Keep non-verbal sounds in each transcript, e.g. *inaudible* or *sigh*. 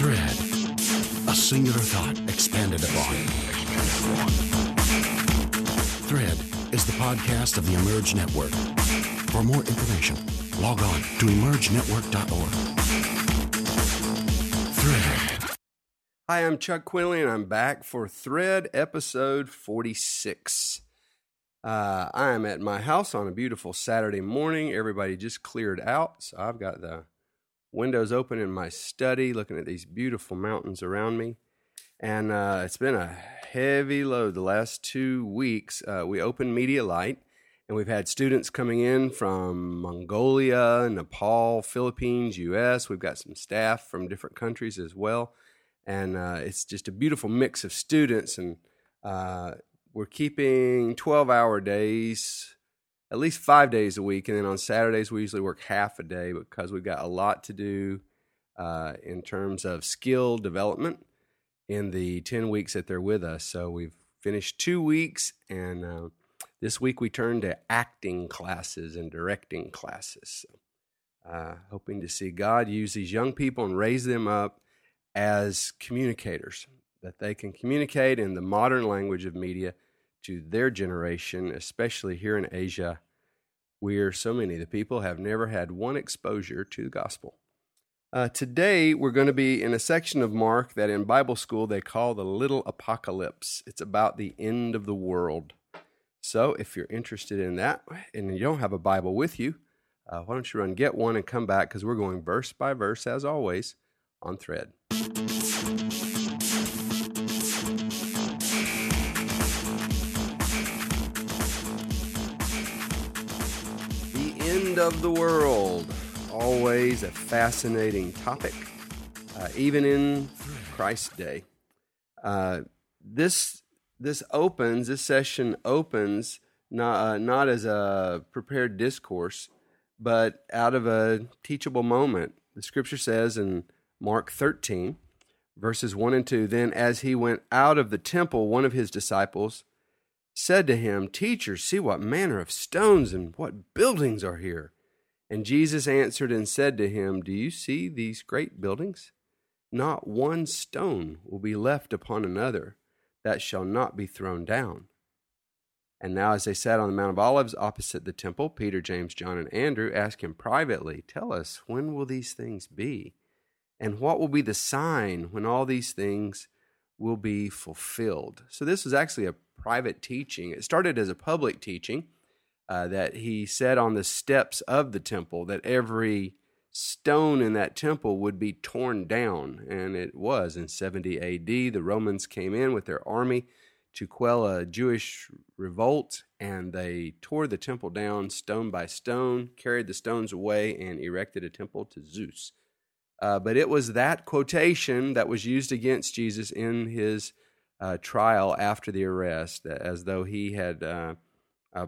Thread. A singular thought expanded upon. Thread is the podcast of the Emerge Network. For more information, log on to emergenetwork.org. Thread. Hi, I'm Chuck Quinley, and I'm back for Thread episode 46. Uh, I am at my house on a beautiful Saturday morning. Everybody just cleared out, so I've got the windows open in my study, looking at these beautiful mountains around me. And uh, it's been a heavy load the last two weeks. Uh, we opened Media Light, and we've had students coming in from Mongolia, Nepal, Philippines, U.S. We've got some staff from different countries as well, and uh, it's just a beautiful mix of students. And uh, we're keeping twelve-hour days at least five days a week. And then on Saturdays, we usually work half a day because we've got a lot to do uh, in terms of skill development in the 10 weeks that they're with us. So we've finished two weeks, and uh, this week we turn to acting classes and directing classes. Uh, hoping to see God use these young people and raise them up as communicators, that they can communicate in the modern language of media to their generation, especially here in Asia, where so many of the people have never had one exposure to the gospel. Uh, today, we're going to be in a section of Mark that in Bible school they call the little apocalypse. It's about the end of the world. So, if you're interested in that and you don't have a Bible with you, uh, why don't you run get one and come back because we're going verse by verse, as always, on thread. Of the world. Always a fascinating topic, uh, even in Christ's day. Uh, this this opens this session opens not uh, not as a prepared discourse, but out of a teachable moment. The Scripture says in Mark thirteen, verses one and two. Then, as he went out of the temple, one of his disciples said to him, Teacher, see what manner of stones and what buildings are here. And Jesus answered and said to him, Do you see these great buildings? Not one stone will be left upon another that shall not be thrown down. And now, as they sat on the Mount of Olives opposite the temple, Peter, James, John, and Andrew asked him privately, Tell us, when will these things be? And what will be the sign when all these things will be fulfilled? So, this was actually a private teaching. It started as a public teaching uh, that he said on the steps of the temple that every stone in that temple would be torn down. And it was in 70 AD. The Romans came in with their army to quell a Jewish revolt, and they tore the temple down stone by stone, carried the stones away, and erected a temple to Zeus. Uh, but it was that quotation that was used against Jesus in his uh, trial after the arrest, as though he had uh, uh,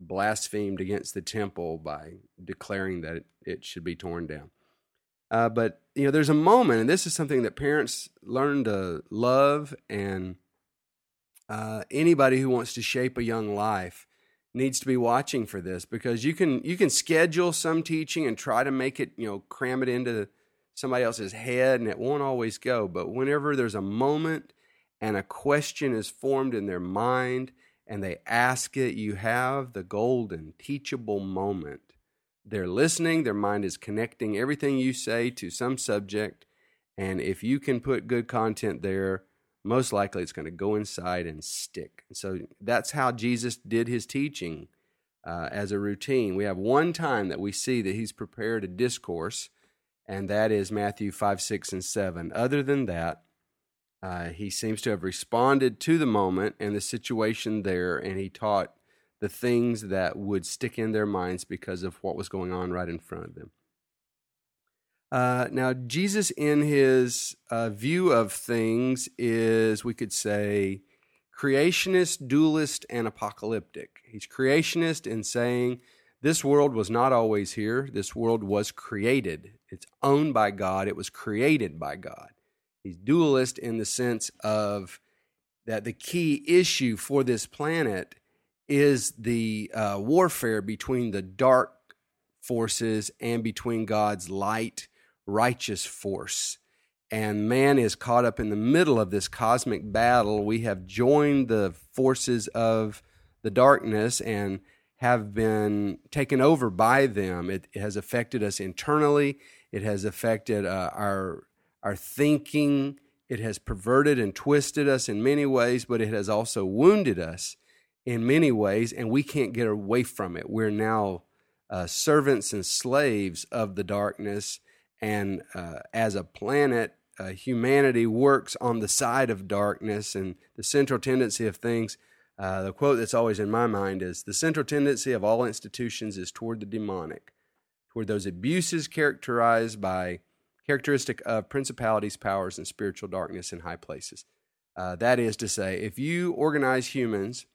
blasphemed against the temple by declaring that it, should be torn down. Uh, but you know, there's a moment, and this is something that parents learn to love, and anybody who wants to shape a young life needs to be watching for this because you can you can schedule some teaching and try to make it you know cram it into somebody else's head, and it won't always go. But whenever there's a moment and a question is formed in their mind and they ask it, you have the golden teachable moment. They're listening, their mind is connecting everything you say to some subject. And if you can put good content there, most likely it's going to go inside and stick. So that's how Jesus did his teaching uh, as a routine. We have one time that we see that he's prepared a discourse, and that is Matthew 5, 6, and 7. Other than that, uh, he seems to have responded to the moment and the situation there, and he taught the things that would stick in their minds because of what was going on right in front of them. Uh, now, Jesus, in his uh, view of things, is, we could say, creationist, dualist, and apocalyptic. He's creationist in saying this world was not always here, this world was created. It's owned by God, it was created by God. He's dualist in the sense of that the key issue for this planet is the uh, warfare between the dark forces and between God's light, righteous force. and man is caught up in the middle of this cosmic battle. We have joined the forces of the darkness and have been taken over by them. It, has affected us internally. It has affected uh, our our thinking. It has perverted and twisted us in many ways, but it has also wounded us in many ways, and we can't get away from it. We're now uh, servants and slaves of the darkness, and uh, as a planet, uh, humanity works on the side of darkness, and the central tendency of things. Uh, the quote that's always in my mind is the central tendency of all institutions is toward the demonic, toward those abuses characterized by characteristic of principalities, powers, and spiritual darkness in high places. Uh, that is to say, if you organize humans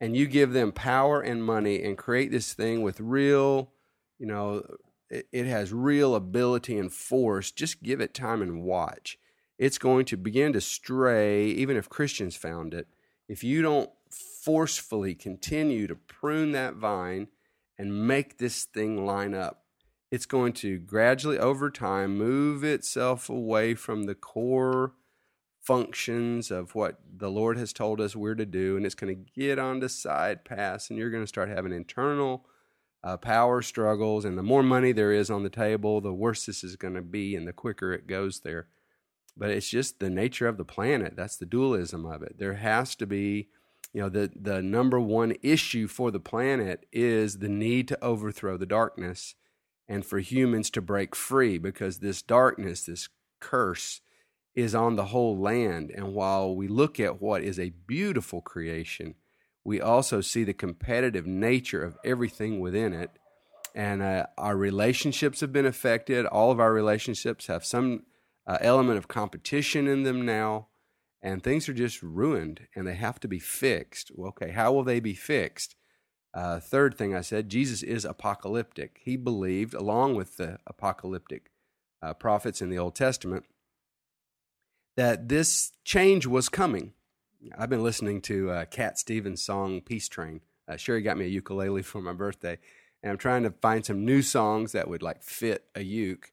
and you give them power and money and create this thing with real, you know, it, it has real ability and force, just give it time and watch. It's going to begin to stray, even if Christians found it. If you don't forcefully continue to prune that vine and make this thing line up, it's going to gradually, over time, move itself away from the core functions of what the Lord has told us we're to do, and it's going to get onto side paths, and you're going to start having internal uh, power struggles. And the more money there is on the table, the worse this is going to be, and the quicker it goes there. But it's just the nature of the planet. That's the dualism of it. There has to be, you know, the the number one issue for the planet is the need to overthrow the darkness, and for humans to break free because this darkness, this curse is on the whole land. And while we look at what is a beautiful creation, we also see the competitive nature of everything within it. And uh, our relationships have been affected. All of our relationships have some uh, element of competition in them now. And things are just ruined and they have to be fixed. Well, okay, how will they be fixed? Uh, third thing I said, Jesus is apocalyptic. He believed, along with the apocalyptic uh, prophets in the Old Testament, that this change was coming. I've been listening to uh, Cat Stevens' song "Peace Train." Uh, Sherry got me a ukulele *laughs* for my birthday, and I'm trying to find some new songs that would like fit a uke.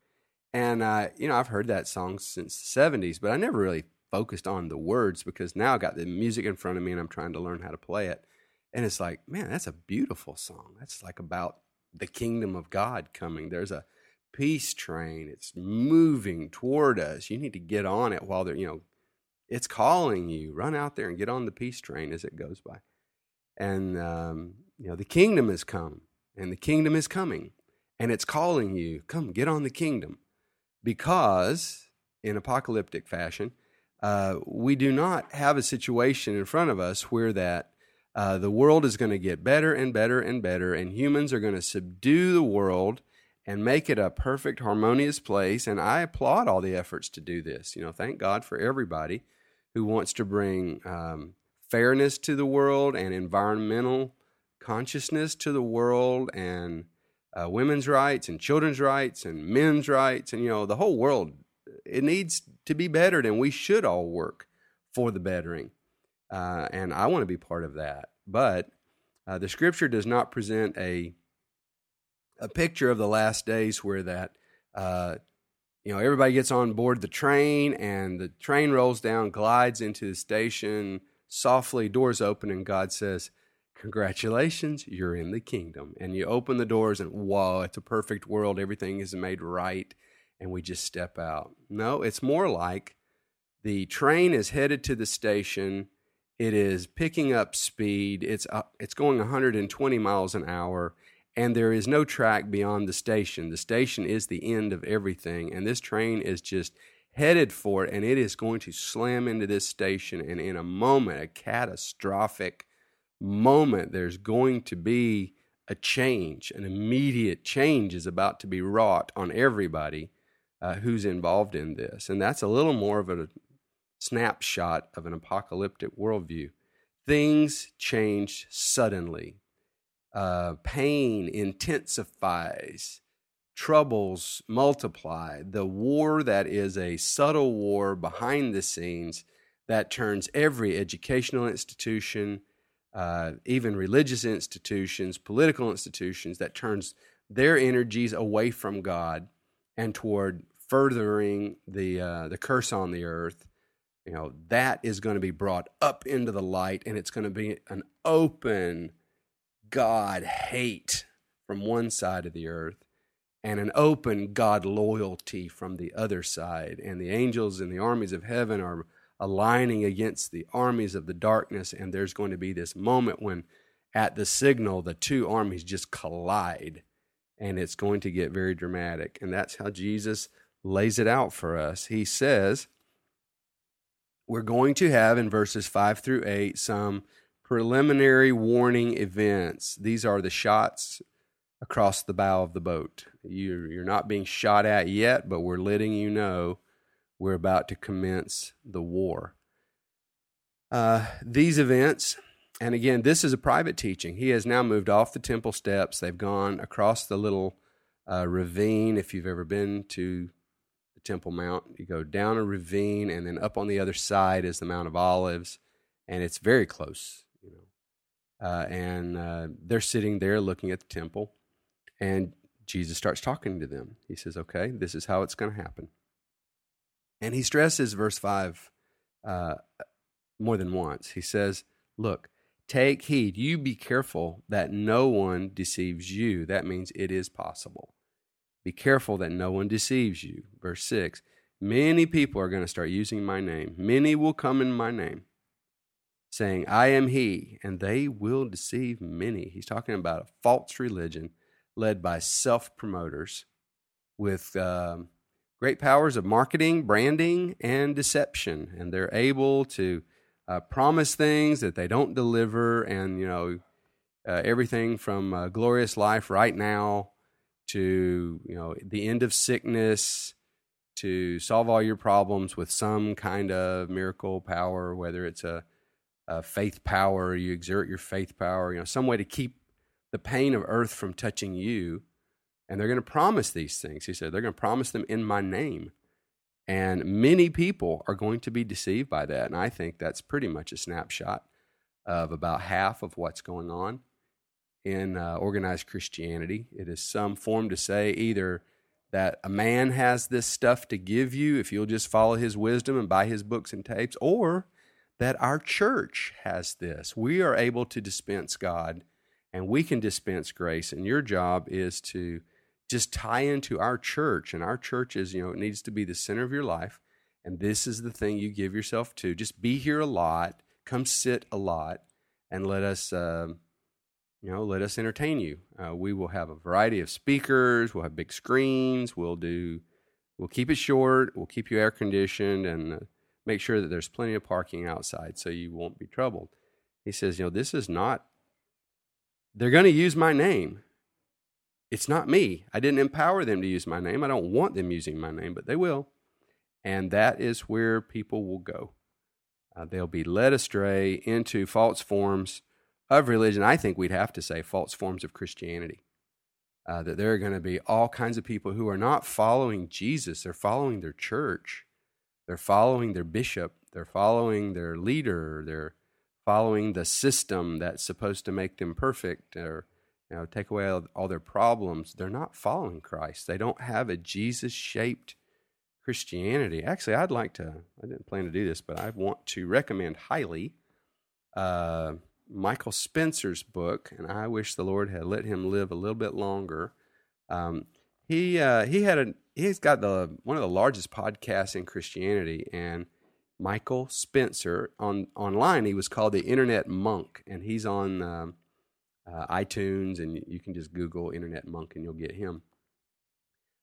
And uh, you know, I've heard that song since the '70s, but I never really focused on the words because now I got the music in front of me and I'm trying to learn how to play it. And it's like, man, that's a beautiful song. That's like about the kingdom of God coming. There's a peace train. It's moving toward us. You need to get on it while they're, you know, it's calling you. Run out there and get on the peace train as it goes by. And, um, you know, the kingdom has come and the kingdom is coming and it's calling you, come get on the kingdom. Because, in apocalyptic fashion, uh, we do not have a situation in front of us where that uh, the world is going to get better and better and better, and humans are going to subdue the world and make it a perfect, harmonious place. And I applaud all the efforts to do this. You know, thank God for everybody who wants to bring um, fairness to the world and environmental consciousness to the world and uh, women's rights and children's rights and men's rights and you know the whole world it needs to be bettered and we should all work for the bettering. Uh, and i want to be part of that. But uh, the scripture does not present a a picture of the last days where that uh, you know everybody gets on board the train and the train rolls down glides into the station softly doors open and god says congratulations you're in the kingdom. And you open the doors and whoa it's a perfect world. Everything is made right and we just step out no it's more like the train is headed to the station it is picking up speed it's uh, it's going 120 miles an hour and there is no track beyond the station. The station is the end of everything, and this train is just headed for it, and it is going to slam into this station. And in a moment, a catastrophic moment, there's going to be a change, an immediate change is about to be wrought on everybody uh, who's involved in this. And that's a little more of a snapshot of an apocalyptic worldview. Things change suddenly uh, pain intensifies, troubles multiply. The war that is a subtle war behind the scenes that turns every educational institution, uh, even religious institutions, political institutions, that turns their energies away from God and toward furthering the uh, the curse on the earth, you know, that is going to be brought up into the light, and it's going to be an open God hate from one side of the earth, and an open God loyalty from the other side. And the angels and the armies of heaven are aligning against the armies of the darkness, and there's going to be this moment when, at the signal, the two armies just collide, and it's going to get very dramatic. And that's how Jesus lays it out for us. He says, We're going to have in verses 5 through 8 some preliminary warning events. These are the shots across the bow of the boat. You're, you're not being shot at yet, but we're letting you know we're about to commence the war. Uh, these events, and again, this is a private teaching. He has now moved off the temple steps. They've gone across the little uh, ravine. If you've ever been to the Temple Mount, you go down a ravine, and then up on the other side is the Mount of Olives, and it's very close. You know, uh, and uh, they're sitting there looking at the temple, and Jesus starts talking to them. He says, "Okay, this is how it's going to happen." And he stresses verse 5 uh, more than once. He says, Look, take heed. You be careful that no one deceives you. That means it is possible. Be careful that no one deceives you. Verse 6 Many people are going to start using my name. Many will come in my name, saying, I am he, and they will deceive many. He's talking about a false religion led by self promoters with. Um, great powers of marketing, branding, and deception. And they're able to uh, promise things that they don't deliver, and you know uh, everything from uh, glorious life right now to you know the end of sickness to solve all your problems with some kind of miracle power, whether it's a, a faith power, you exert your faith power, you know, some way to keep the pain of earth from touching you and they're going to promise these things. He said, they're going to promise them in my name. And many people are going to be deceived by that. And I think that's pretty much a snapshot of about half of what's going on in uh, organized Christianity. It is some form to say either that a man has this stuff to give you if you'll just follow his wisdom and buy his books and tapes, or that our church has this. We are able to dispense God and we can dispense grace, and your job is to just tie into our church. And our church is, you know, it needs to be the center of your life. And this is the thing you give yourself to. Just be here a lot, come sit a lot, and let us, uh, you know, let us entertain you. Uh, we will have a variety of speakers. We'll have big screens. We'll do, we'll keep it short. We'll keep you air conditioned and uh, make sure that there's plenty of parking outside so you won't be troubled. He says, you know, this is not, they're going to use my name it's not me. I didn't empower them to use my name. I don't want them using my name, but they will. And that is where people will go. Uh, they'll be led astray into false forms of religion. I think we'd have to say false forms of Christianity. Uh, that there are going to be all kinds of people who are not following Jesus, they're following their church, they're following their bishop, they're following their leader, they're following the system that's supposed to make them perfect or you know, take away all, all their problems, they're not following Christ. They don't have a Jesus shaped Christianity. Actually, I'd like to, I didn't plan to do this, but I want to recommend highly uh, Michael Spencer's book, and I wish the Lord had let him live a little bit longer. Um, he uh, he had a he's got the one of the largest podcasts in Christianity, and Michael Spencer on online he was called the Internet Monk, and he's on um, uh, iTunes, and you can just Google Internet Monk and you'll get him.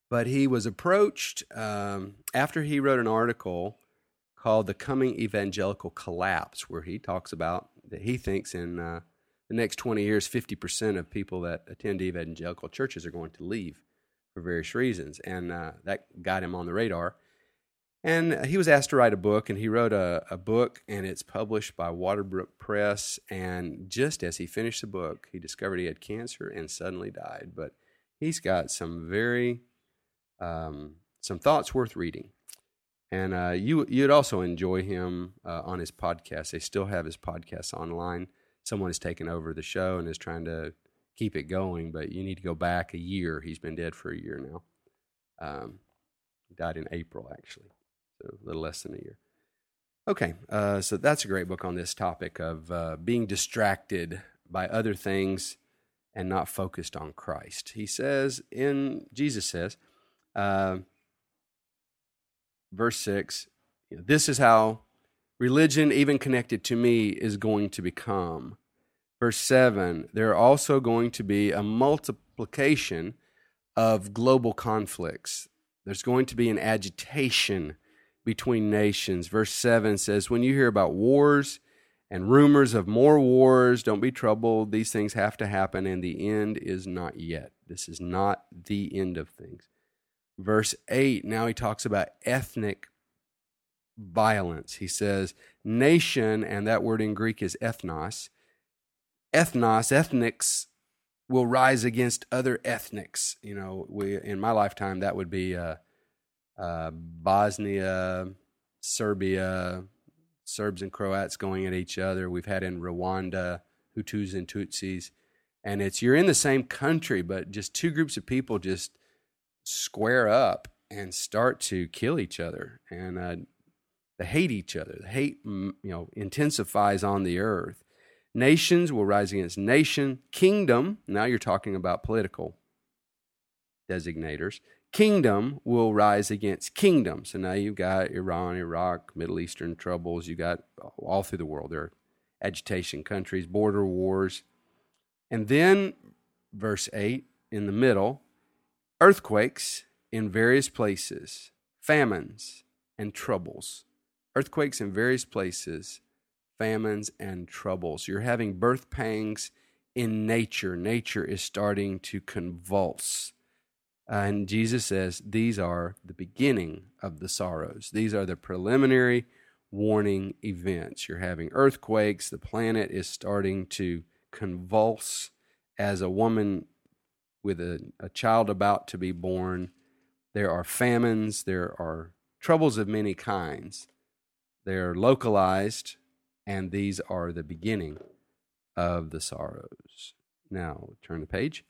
But he was approached um, after he wrote an article called The Coming Evangelical Collapse, where he talks about that he thinks in uh, the next 20 years, 50% of people that attend evangelical churches are going to leave for various reasons. And uh, that got him on the radar. And he was asked to write a book, and he wrote a, a book, and it's published by Waterbrook Press. And just as he finished the book, he discovered he had cancer and suddenly died. But he's got some very um, some thoughts worth reading. And uh, you you'd also enjoy him uh, on his podcast. They still have his podcast online. Someone has taken over the show and is trying to keep it going, but you need to go back a year. He's been dead for a year now. Um, died in April, actually, so a little less than a year. Okay, uh, so that's a great book on this topic of uh, being distracted by other things and not focused on Christ. He says, in Jesus says, uh, verse 6, this is how religion, even connected to me, is going to become. Verse 7, there are also going to be a multiplication of global conflicts. There's going to be an agitation between nations. Verse 7 says, When you hear about wars and rumors of more wars, don't be troubled. These things have to happen, and the end is not yet. This is not the end of things. Verse 8, now he talks about ethnic violence. He says, nation, and that word in Greek is ethnos. Ethnos, ethnics, will rise against other ethnics. You know, we in my lifetime that would be uh, uh, Bosnia, Serbia, Serbs and Croats going at each other. We've had in Rwanda Hutus and Tutsis, and it's you're in the same country, but just two groups of people just square up and start to kill each other, and uh, they hate each other. The hate you know intensifies on the earth. Nations will rise against nation. Kingdom. Now you're talking about political designators kingdom will rise against kingdom. So now you've got Iran, Iraq, Middle Eastern troubles. You got all through the world. There are agitation countries, border wars. And then, verse 8 in the middle, earthquakes in various places, famines and troubles. Earthquakes in various places, famines and troubles. You're having birth pangs in nature. Nature is starting to convulse and Jesus says these are the beginning of the sorrows. These are the preliminary warning events. You're having earthquakes, the planet is starting to convulse as a woman with a, a child about to be born. There are famines, there are troubles of many kinds. They're localized, and these are the beginning of the sorrows. Now, turn the page.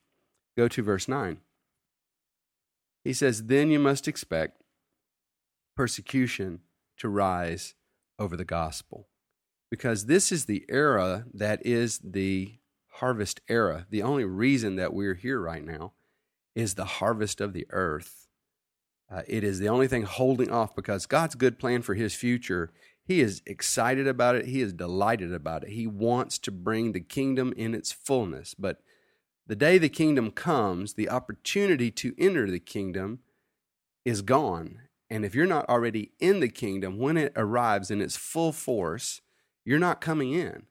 Go to verse 9. He says, Then you must expect persecution to rise over the gospel. Because this is the era that is the harvest era. The only reason that we're here right now is the harvest of the earth. Uh, it is the only thing holding off because God's good plan for his future. He is excited about it. He is delighted about it. He wants to bring the kingdom in its fullness. But the day the kingdom comes, the opportunity to enter the kingdom is gone. And if you're not already in the kingdom, when it arrives in its full force, you're not coming in.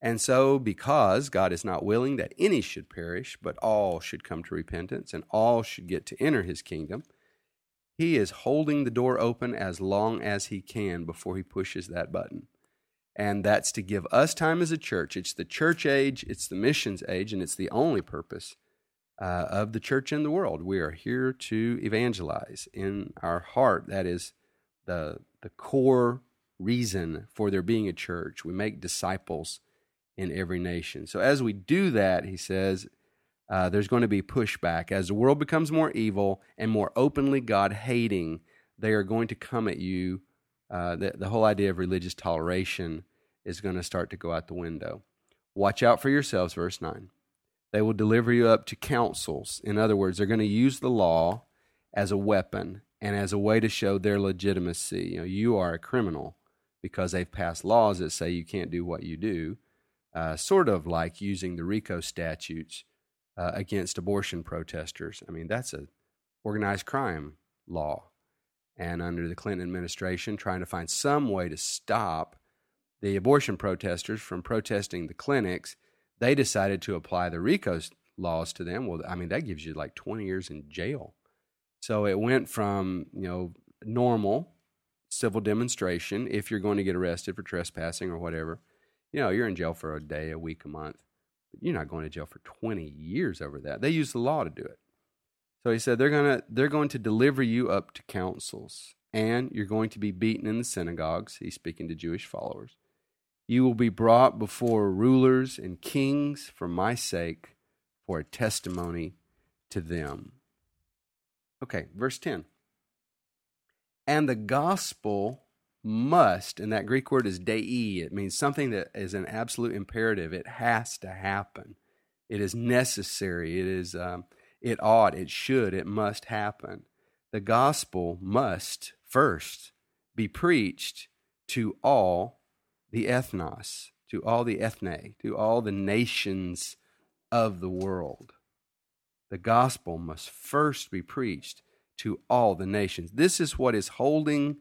And so, because God is not willing that any should perish, but all should come to repentance and all should get to enter his kingdom, he is holding the door open as long as he can before he pushes that button and that's to give us time as a church. It's the church age, it's the missions age, and it's the only purpose uh, of the church in the world. We are here to evangelize in our heart. That is the the core reason for there being a church. We make disciples in every nation. So as we do that, he says. Uh, there's going to be pushback. As the world becomes more evil and more openly God hating, they are going to come at you uh, the, the whole idea of religious toleration is going to start to go out the window. Watch out for yourselves, verse 9. They will deliver you up to councils. In other words, they're going to use the law as a weapon and as a way to show their legitimacy. You know, you are a criminal because they've passed laws that say you can't do what you do, uh, sort of like using the RICO statutes uh, against abortion protesters. I mean, that's a organized crime law and under the Clinton administration, trying to find some way to stop the abortion protesters from protesting the clinics, they decided to apply the RICO laws to them. Well, I mean, that gives you like 20 years in jail. So it went from, you know, normal civil demonstration, if you're going to get arrested for trespassing or whatever, you know, you're in jail for a day, a week, a month. You're not going to jail for 20 years over that. They use the law to do it. So he said they're gonna they're going to deliver you up to councils, and you're going to be beaten in the synagogues. He's speaking to Jewish followers. You will be brought before rulers and kings for my sake, for a testimony to them. Okay, verse 10. And the gospel must, and that Greek word is dei, it means something that is an absolute imperative. It has to happen. It is necessary. It is, um, it ought, it should, it must happen. The gospel must first be preached to all the ethnos, to all the ethne, to all the nations of the world. The gospel must first be preached to all the nations. This is what is holding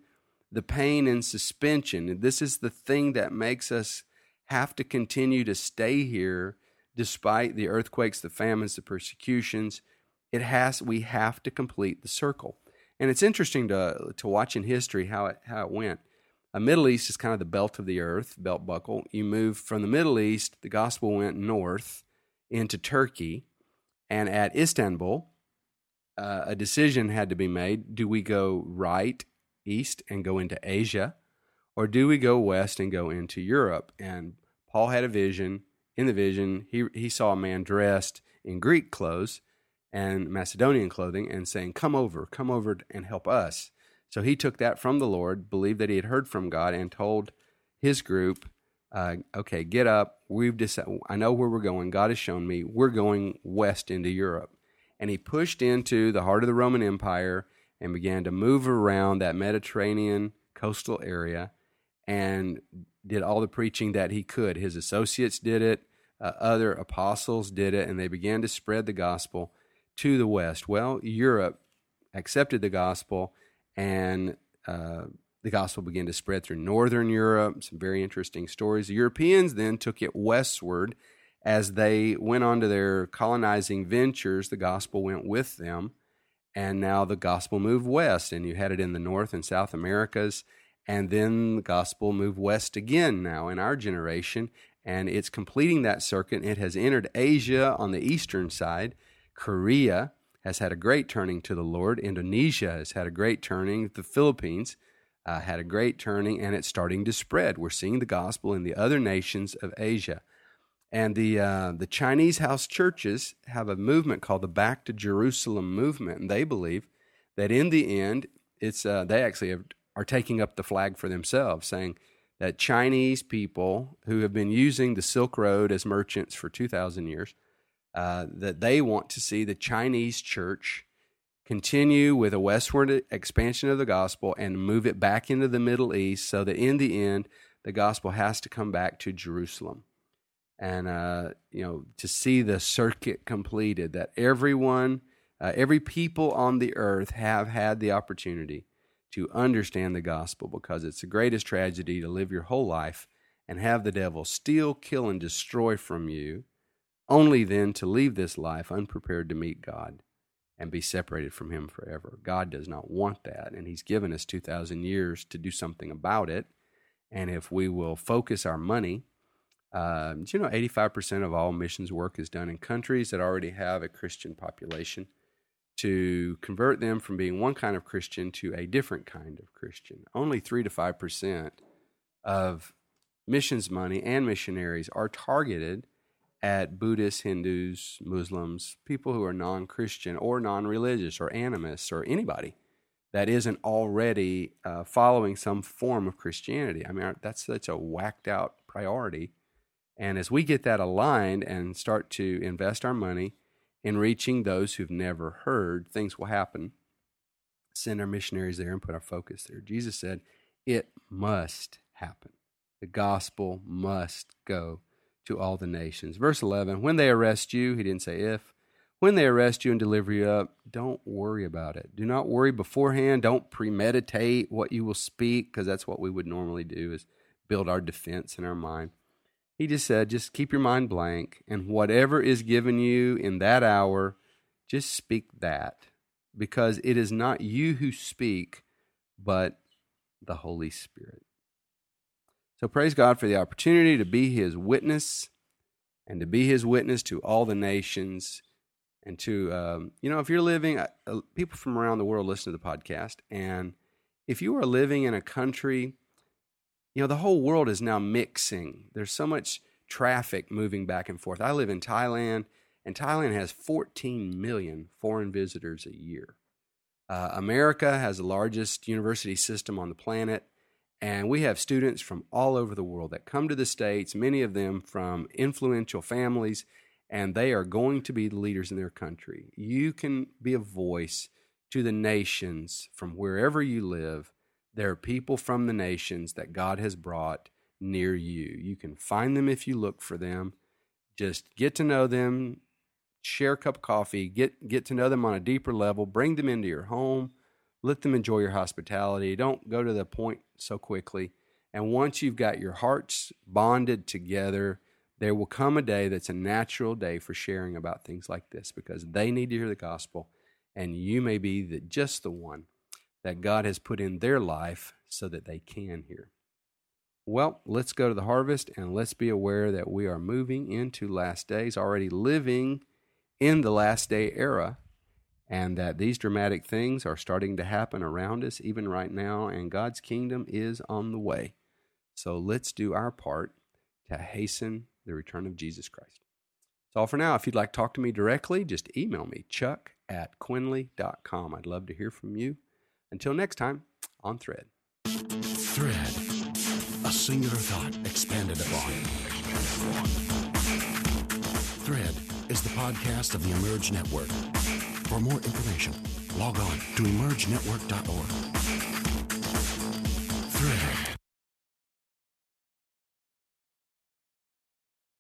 the pain and suspension. And This is the thing that makes us have to continue to stay here despite the earthquakes, the famines, the persecutions. It has we have to complete the circle. And it's interesting to to watch in history how it how it went. Middle East is kind of the belt of the earth, belt buckle. You move from the Middle East, the gospel went north into Turkey, and at Istanbul, uh, a decision had to be made. Do we go right east and go into Asia, or do we go west and go into Europe? And Paul had a vision. In the vision, he, he saw a man dressed in Greek clothes and Macedonian clothing and saying, Come over, come over and help us. So he took that from the Lord, believed that he had heard from God, and told his group, uh, okay, get up. We've decided, I know where we're going. God has shown me. We're going west into Europe. And he pushed into the heart of the Roman Empire and began to move around that Mediterranean coastal area and did all the preaching that he could. His associates did it, uh, other apostles did it, and they began to spread the gospel to the west. Well, Europe accepted the gospel, and uh, the gospel began to spread through northern Europe. Some very interesting stories. The Europeans then took it westward. As they went on to their colonizing ventures, the gospel went with them and now the gospel moved west, and you had it in the North and South Americas, and then the gospel moved west again now in our generation, and it's completing that circuit. It has entered Asia on the eastern side. Korea has had a great turning to the Lord. Indonesia has had a great turning. The Philippines uh, had a great turning, and it's starting to spread. We're seeing the gospel in the other nations of Asia. And the uh, the Chinese house churches have a movement called the Back to Jerusalem movement, and they believe that in the end, it's uh, they actually have, are taking up the flag for themselves, saying that Chinese people who have been using the Silk Road as merchants for two thousand years, uh, that they want to see the Chinese church continue with a westward expansion of the gospel and move it back into the Middle East, so that in the end, the gospel has to come back to Jerusalem. And uh, you know to see the circuit completed that everyone uh, every people on the earth have had the opportunity to understand the gospel because it's the greatest tragedy to live your whole life and have the devil steal kill and destroy from you only then to leave this life unprepared to meet god and be separated from him forever. God does not want that and he's given us 2000 years to do something about it. And if we will focus our money uh, you know 85% of all missions work is done in countries that already have a Christian population? To convert them from being one kind of Christian to a different kind of Christian. Only 3 to 5% of missions money and missionaries are targeted at Buddhists, Hindus, Muslims, people who are non Christian or non religious or animists or anybody that isn't already uh, following some form of Christianity. I mean, that's such a whacked out priority and as we get that aligned and start to invest our money in reaching those who've never heard, things will happen. Send our missionaries there and put our focus there. Jesus said, It must happen. The gospel must go to all the nations. Verse 11 When they arrest you, he didn't say if, when they arrest you and deliver you up, don't worry about it. Do not worry beforehand. Don't premeditate what you will speak, because that's what we would normally do is build our defense in our mind. He just said, just keep your mind blank, and whatever is given you in that hour, just speak that, because it is not you who speak, but the Holy Spirit. So praise God for the opportunity to be His witness and to be His witness to all the nations. And to, um, you know, if you're living, uh, uh people from around the world listen to the podcast, and if you are living in a country you know, the whole world is now mixing. There's so much traffic moving back and forth. I live in Thailand, and Thailand has 14 million foreign visitors a year. Uh, America has the largest university system on the planet, and we have students from all over the world that come to the States, many of them from influential families, and they are going to be the leaders in their country. You can be a voice to the nations from wherever you live. There are people from the nations that God has brought near you. You can find them if you look for them. Just get to know them, share a cup of coffee, get get to know them on a deeper level, bring them into your home, let them enjoy your hospitality. Don't go to the point so quickly. And once you've got your hearts bonded together, there will come a day that's a natural day for sharing about things like this because they need to hear the gospel and you may be the, just the one that God has put in their life so that they can hear. Well, let's go to the harvest and let's be aware that we are moving into last days, already living in the last day era, and that these dramatic things are starting to happen around us even right now, and God's kingdom is on the way. So let's do our part to hasten the return of Jesus Christ. That's all for now. If you'd like to talk to me directly, just email me, chuck at quinley.com. I'd love to hear from you. Until next time, on Thread. Thread. A singular thought expanded upon. Thread is the podcast of the Emerge Network. For more information, log on to emergenetwork.org.